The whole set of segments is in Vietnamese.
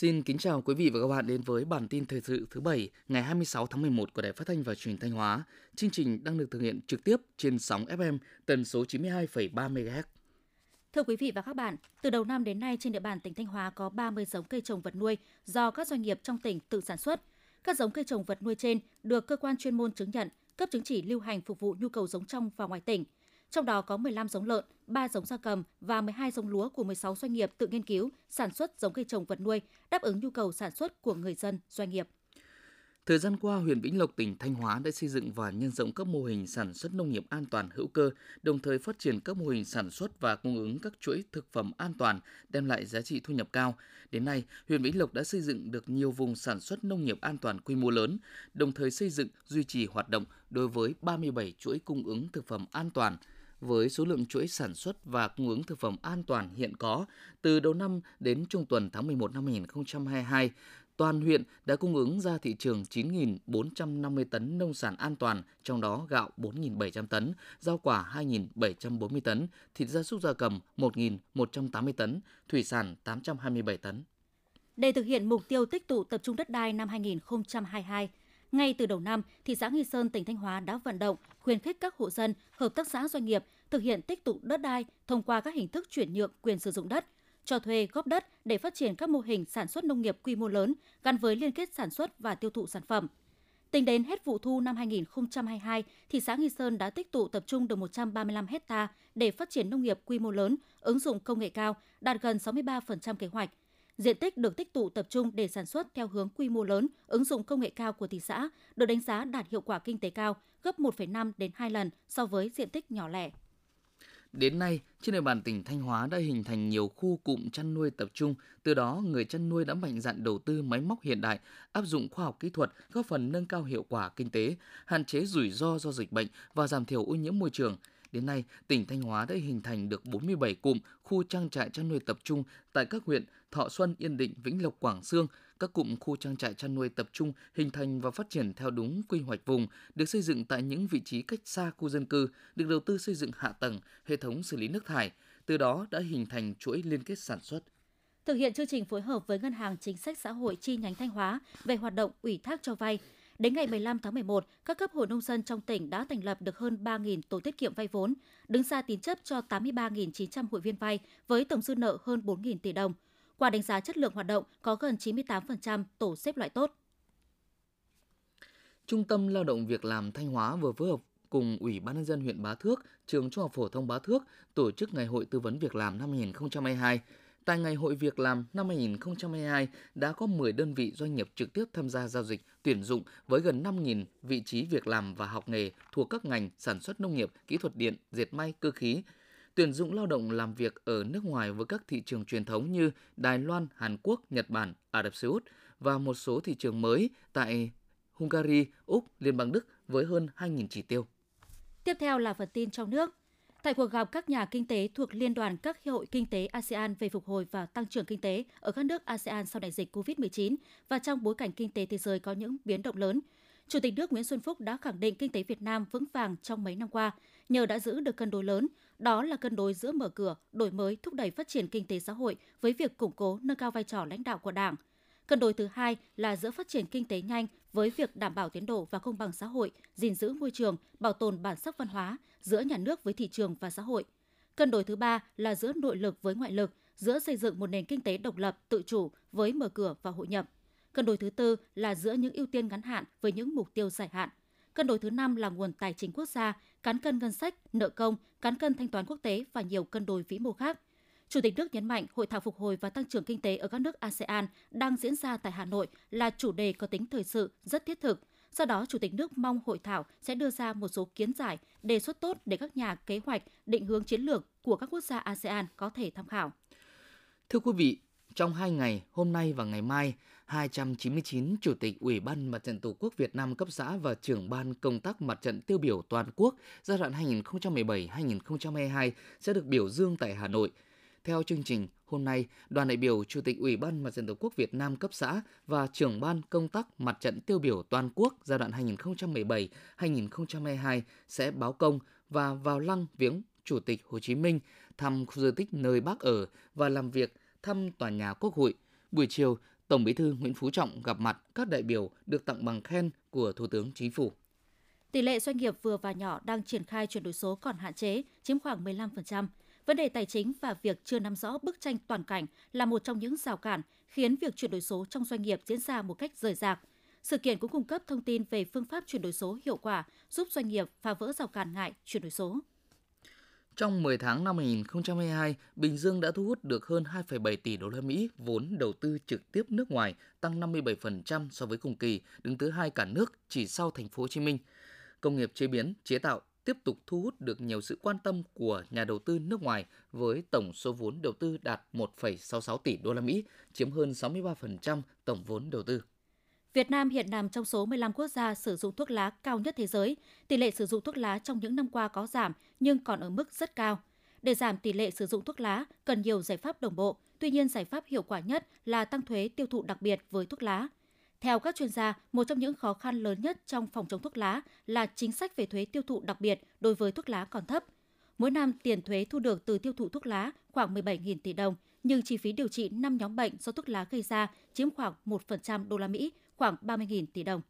Xin kính chào quý vị và các bạn đến với bản tin thời sự thứ bảy ngày 26 tháng 11 của Đài Phát thanh và Truyền thanh Hóa. Chương trình đang được thực hiện trực tiếp trên sóng FM tần số 92,3 MHz. Thưa quý vị và các bạn, từ đầu năm đến nay trên địa bàn tỉnh Thanh Hóa có 30 giống cây trồng vật nuôi do các doanh nghiệp trong tỉnh tự sản xuất. Các giống cây trồng vật nuôi trên được cơ quan chuyên môn chứng nhận, cấp chứng chỉ lưu hành phục vụ nhu cầu giống trong và ngoài tỉnh. Trong đó có 15 giống lợn, 3 giống gia cầm và 12 giống lúa của 16 doanh nghiệp tự nghiên cứu, sản xuất giống cây trồng vật nuôi, đáp ứng nhu cầu sản xuất của người dân, doanh nghiệp. Thời gian qua, huyện Vĩnh Lộc, tỉnh Thanh Hóa đã xây dựng và nhân rộng các mô hình sản xuất nông nghiệp an toàn hữu cơ, đồng thời phát triển các mô hình sản xuất và cung ứng các chuỗi thực phẩm an toàn, đem lại giá trị thu nhập cao. Đến nay, huyện Vĩnh Lộc đã xây dựng được nhiều vùng sản xuất nông nghiệp an toàn quy mô lớn, đồng thời xây dựng, duy trì hoạt động đối với 37 chuỗi cung ứng thực phẩm an toàn với số lượng chuỗi sản xuất và cung ứng thực phẩm an toàn hiện có từ đầu năm đến trung tuần tháng 11 năm 2022 toàn huyện đã cung ứng ra thị trường 9.450 tấn nông sản an toàn, trong đó gạo 4.700 tấn, rau quả 2.740 tấn, thịt gia súc gia cầm 1.180 tấn, thủy sản 827 tấn. Để thực hiện mục tiêu tích tụ tập trung đất đai năm 2022, ngay từ đầu năm, thị xã Nghi Sơn, tỉnh Thanh Hóa đã vận động, khuyến khích các hộ dân, hợp tác xã doanh nghiệp thực hiện tích tụ đất đai thông qua các hình thức chuyển nhượng quyền sử dụng đất, cho thuê góp đất để phát triển các mô hình sản xuất nông nghiệp quy mô lớn gắn với liên kết sản xuất và tiêu thụ sản phẩm. Tính đến hết vụ thu năm 2022, thị xã Nghi Sơn đã tích tụ tập trung được 135 hecta để phát triển nông nghiệp quy mô lớn, ứng dụng công nghệ cao, đạt gần 63% kế hoạch. Diện tích được tích tụ tập trung để sản xuất theo hướng quy mô lớn, ứng dụng công nghệ cao của thị xã được đánh giá đạt hiệu quả kinh tế cao, gấp 1,5 đến 2 lần so với diện tích nhỏ lẻ. Đến nay, trên địa bàn tỉnh Thanh Hóa đã hình thành nhiều khu cụm chăn nuôi tập trung, từ đó người chăn nuôi đã mạnh dạn đầu tư máy móc hiện đại, áp dụng khoa học kỹ thuật, góp phần nâng cao hiệu quả kinh tế, hạn chế rủi ro do dịch bệnh và giảm thiểu ô nhiễm môi trường. Đến nay, tỉnh Thanh Hóa đã hình thành được 47 cụm khu trang trại chăn nuôi tập trung tại các huyện Thọ Xuân, Yên Định, Vĩnh Lộc, Quảng Sương. Các cụm khu trang trại chăn nuôi tập trung hình thành và phát triển theo đúng quy hoạch vùng, được xây dựng tại những vị trí cách xa khu dân cư, được đầu tư xây dựng hạ tầng, hệ thống xử lý nước thải, từ đó đã hình thành chuỗi liên kết sản xuất. Thực hiện chương trình phối hợp với Ngân hàng Chính sách Xã hội chi nhánh Thanh Hóa về hoạt động ủy thác cho vay, Đến ngày 15 tháng 11, các cấp hội nông dân trong tỉnh đã thành lập được hơn 3.000 tổ tiết kiệm vay vốn, đứng ra tín chấp cho 83.900 hội viên vay với tổng dư nợ hơn 4.000 tỷ đồng. Qua đánh giá chất lượng hoạt động, có gần 98% tổ xếp loại tốt. Trung tâm Lao động Việc làm Thanh Hóa vừa phối hợp cùng Ủy ban nhân dân huyện Bá Thước, trường Trung học phổ thông Bá Thước tổ chức ngày hội tư vấn việc làm năm 2022 Tại ngày hội việc làm năm 2022 đã có 10 đơn vị doanh nghiệp trực tiếp tham gia giao dịch tuyển dụng với gần 5.000 vị trí việc làm và học nghề thuộc các ngành sản xuất nông nghiệp, kỹ thuật điện, dệt may, cơ khí, tuyển dụng lao động làm việc ở nước ngoài với các thị trường truyền thống như Đài Loan, Hàn Quốc, Nhật Bản, Ả Rập Xê Út và một số thị trường mới tại Hungary, Úc, Liên bang Đức với hơn 2.000 chỉ tiêu. Tiếp theo là phần tin trong nước. Tại cuộc gặp các nhà kinh tế thuộc Liên đoàn các hiệp hội kinh tế ASEAN về phục hồi và tăng trưởng kinh tế ở các nước ASEAN sau đại dịch COVID-19 và trong bối cảnh kinh tế thế giới có những biến động lớn, Chủ tịch nước Nguyễn Xuân Phúc đã khẳng định kinh tế Việt Nam vững vàng trong mấy năm qua, nhờ đã giữ được cân đối lớn, đó là cân đối giữa mở cửa, đổi mới, thúc đẩy phát triển kinh tế xã hội với việc củng cố nâng cao vai trò lãnh đạo của Đảng, Cân đối thứ hai là giữa phát triển kinh tế nhanh với việc đảm bảo tiến độ và công bằng xã hội, gìn giữ môi trường, bảo tồn bản sắc văn hóa giữa nhà nước với thị trường và xã hội. Cân đối thứ ba là giữa nội lực với ngoại lực, giữa xây dựng một nền kinh tế độc lập, tự chủ với mở cửa và hội nhập. Cân đối thứ tư là giữa những ưu tiên ngắn hạn với những mục tiêu dài hạn. Cân đối thứ năm là nguồn tài chính quốc gia, cán cân ngân sách, nợ công, cán cân thanh toán quốc tế và nhiều cân đối vĩ mô khác – Chủ tịch nước nhấn mạnh hội thảo phục hồi và tăng trưởng kinh tế ở các nước ASEAN đang diễn ra tại Hà Nội là chủ đề có tính thời sự rất thiết thực. Do đó, Chủ tịch nước mong hội thảo sẽ đưa ra một số kiến giải, đề xuất tốt để các nhà kế hoạch, định hướng chiến lược của các quốc gia ASEAN có thể tham khảo. Thưa quý vị, trong hai ngày, hôm nay và ngày mai, 299 Chủ tịch Ủy ban Mặt trận Tổ quốc Việt Nam cấp xã và trưởng ban công tác mặt trận tiêu biểu toàn quốc giai đoạn 2017-2022 sẽ được biểu dương tại Hà Nội – theo chương trình, hôm nay, đoàn đại biểu Chủ tịch Ủy ban Mặt trận Tổ quốc Việt Nam cấp xã và trưởng ban công tác mặt trận tiêu biểu toàn quốc giai đoạn 2017-2022 sẽ báo công và vào lăng viếng Chủ tịch Hồ Chí Minh, thăm khu di tích nơi bác ở và làm việc, thăm tòa nhà Quốc hội. Buổi chiều, Tổng Bí thư Nguyễn Phú Trọng gặp mặt các đại biểu được tặng bằng khen của Thủ tướng Chính phủ. Tỷ lệ doanh nghiệp vừa và nhỏ đang triển khai chuyển đổi số còn hạn chế, chiếm khoảng 15%. Vấn đề tài chính và việc chưa nắm rõ bức tranh toàn cảnh là một trong những rào cản khiến việc chuyển đổi số trong doanh nghiệp diễn ra một cách rời rạc. Sự kiện cũng cung cấp thông tin về phương pháp chuyển đổi số hiệu quả, giúp doanh nghiệp phá vỡ rào cản ngại chuyển đổi số. Trong 10 tháng năm 2022, Bình Dương đã thu hút được hơn 2,7 tỷ đô la Mỹ vốn đầu tư trực tiếp nước ngoài, tăng 57% so với cùng kỳ, đứng thứ hai cả nước chỉ sau thành phố Hồ Chí Minh. Công nghiệp chế biến, chế tạo tiếp tục thu hút được nhiều sự quan tâm của nhà đầu tư nước ngoài với tổng số vốn đầu tư đạt 1,66 tỷ đô la Mỹ, chiếm hơn 63% tổng vốn đầu tư. Việt Nam hiện nằm trong số 15 quốc gia sử dụng thuốc lá cao nhất thế giới. Tỷ lệ sử dụng thuốc lá trong những năm qua có giảm nhưng còn ở mức rất cao. Để giảm tỷ lệ sử dụng thuốc lá, cần nhiều giải pháp đồng bộ. Tuy nhiên, giải pháp hiệu quả nhất là tăng thuế tiêu thụ đặc biệt với thuốc lá. Theo các chuyên gia, một trong những khó khăn lớn nhất trong phòng chống thuốc lá là chính sách về thuế tiêu thụ đặc biệt đối với thuốc lá còn thấp. Mỗi năm, tiền thuế thu được từ tiêu thụ thuốc lá khoảng 17.000 tỷ đồng, nhưng chi phí điều trị 5 nhóm bệnh do thuốc lá gây ra chiếm khoảng 1% đô la Mỹ, khoảng 30.000 tỷ đồng.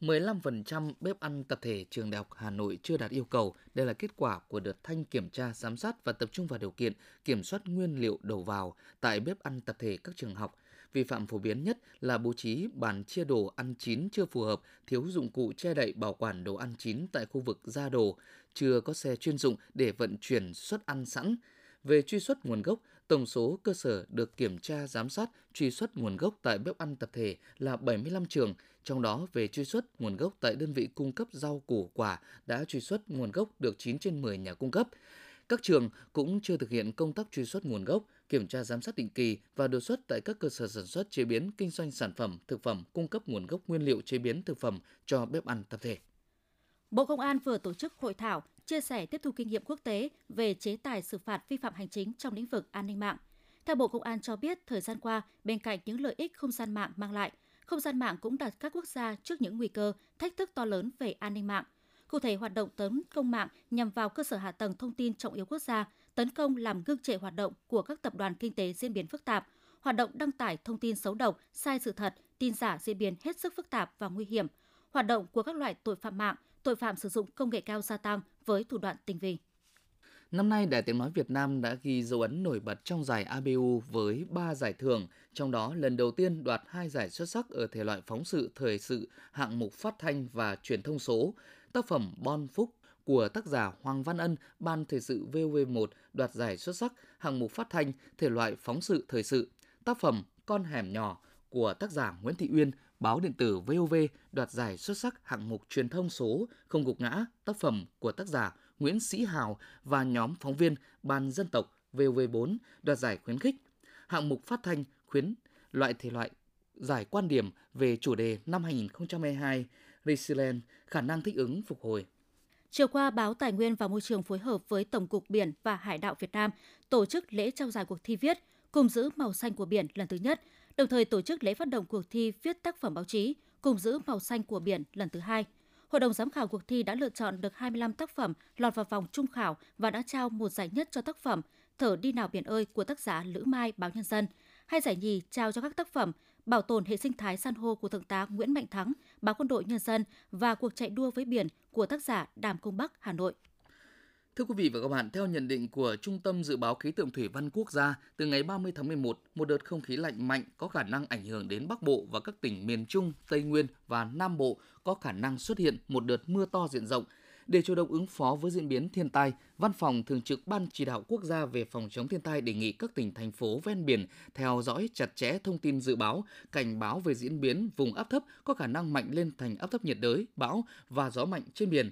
15% bếp ăn tập thể trường Đại học Hà Nội chưa đạt yêu cầu. Đây là kết quả của đợt thanh kiểm tra, giám sát và tập trung vào điều kiện kiểm soát nguyên liệu đầu vào tại bếp ăn tập thể các trường học. Vi phạm phổ biến nhất là bố trí bàn chia đồ ăn chín chưa phù hợp, thiếu dụng cụ che đậy bảo quản đồ ăn chín tại khu vực ra đồ, chưa có xe chuyên dụng để vận chuyển xuất ăn sẵn. Về truy xuất nguồn gốc, tổng số cơ sở được kiểm tra giám sát truy xuất nguồn gốc tại bếp ăn tập thể là 75 trường, trong đó về truy xuất nguồn gốc tại đơn vị cung cấp rau củ quả đã truy xuất nguồn gốc được 9 trên 10 nhà cung cấp. Các trường cũng chưa thực hiện công tác truy xuất nguồn gốc, kiểm tra giám sát định kỳ và đột xuất tại các cơ sở sản xuất chế biến kinh doanh sản phẩm, thực phẩm cung cấp nguồn gốc nguyên liệu chế biến thực phẩm cho bếp ăn tập thể. Bộ Công an vừa tổ chức hội thảo chia sẻ tiếp thu kinh nghiệm quốc tế về chế tài xử phạt vi phạm hành chính trong lĩnh vực an ninh mạng. Theo Bộ Công an cho biết, thời gian qua, bên cạnh những lợi ích không gian mạng mang lại, không gian mạng cũng đặt các quốc gia trước những nguy cơ, thách thức to lớn về an ninh mạng. Cụ thể, hoạt động tấn công mạng nhằm vào cơ sở hạ tầng thông tin trọng yếu quốc gia, tấn công làm ngưng trệ hoạt động của các tập đoàn kinh tế diễn biến phức tạp, hoạt động đăng tải thông tin xấu độc, sai sự thật, tin giả diễn biến hết sức phức tạp và nguy hiểm, hoạt động của các loại tội phạm mạng, tội phạm sử dụng công nghệ cao gia tăng với thủ đoạn tinh vi. Năm nay, Đài Tiếng Nói Việt Nam đã ghi dấu ấn nổi bật trong giải ABU với 3 giải thưởng, trong đó lần đầu tiên đoạt hai giải xuất sắc ở thể loại phóng sự, thời sự, hạng mục phát thanh và truyền thông số. Tác phẩm Bon Phúc của tác giả Hoàng Văn Ân, Ban Thời sự VOV1 đoạt giải xuất sắc hạng mục phát thanh, thể loại phóng sự, thời sự. Tác phẩm Con hẻm nhỏ của tác giả Nguyễn Thị Uyên, báo điện tử VOV đoạt giải xuất sắc hạng mục truyền thông số Không gục ngã, tác phẩm của tác giả Nguyễn Sĩ Hào và nhóm phóng viên Ban dân tộc VOV4 đoạt giải khuyến khích. Hạng mục phát thanh khuyến loại thể loại giải quan điểm về chủ đề năm 2022 Resilient, khả năng thích ứng phục hồi. Chiều qua, Báo Tài nguyên và Môi trường phối hợp với Tổng cục Biển và Hải đạo Việt Nam tổ chức lễ trao giải cuộc thi viết Cùng giữ màu xanh của biển lần thứ nhất, đồng thời tổ chức lễ phát động cuộc thi viết tác phẩm báo chí Cùng giữ màu xanh của biển lần thứ hai. Hội đồng giám khảo cuộc thi đã lựa chọn được 25 tác phẩm lọt vào vòng trung khảo và đã trao một giải nhất cho tác phẩm Thở đi nào biển ơi của tác giả Lữ Mai báo Nhân dân, hai giải nhì trao cho các tác phẩm Bảo tồn hệ sinh thái san hô của Thượng tá Nguyễn Mạnh Thắng, báo Quân đội Nhân dân và Cuộc chạy đua với biển của tác giả Đàm Công Bắc, Hà Nội. Thưa quý vị và các bạn, theo nhận định của Trung tâm Dự báo Khí tượng Thủy văn Quốc gia, từ ngày 30 tháng 11, một đợt không khí lạnh mạnh có khả năng ảnh hưởng đến Bắc Bộ và các tỉnh miền Trung, Tây Nguyên và Nam Bộ có khả năng xuất hiện một đợt mưa to diện rộng. Để chủ động ứng phó với diễn biến thiên tai, Văn phòng Thường trực Ban Chỉ đạo Quốc gia về phòng chống thiên tai đề nghị các tỉnh thành phố ven biển theo dõi chặt chẽ thông tin dự báo, cảnh báo về diễn biến vùng áp thấp có khả năng mạnh lên thành áp thấp nhiệt đới, bão và gió mạnh trên biển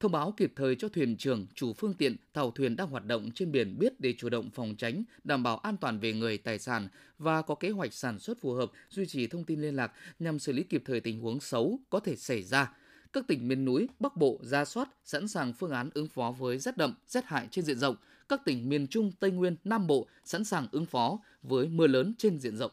thông báo kịp thời cho thuyền trưởng, chủ phương tiện, tàu thuyền đang hoạt động trên biển biết để chủ động phòng tránh, đảm bảo an toàn về người, tài sản và có kế hoạch sản xuất phù hợp, duy trì thông tin liên lạc nhằm xử lý kịp thời tình huống xấu có thể xảy ra. Các tỉnh miền núi, Bắc Bộ ra soát, sẵn sàng phương án ứng phó với rét đậm, rét hại trên diện rộng. Các tỉnh miền Trung, Tây Nguyên, Nam Bộ sẵn sàng ứng phó với mưa lớn trên diện rộng.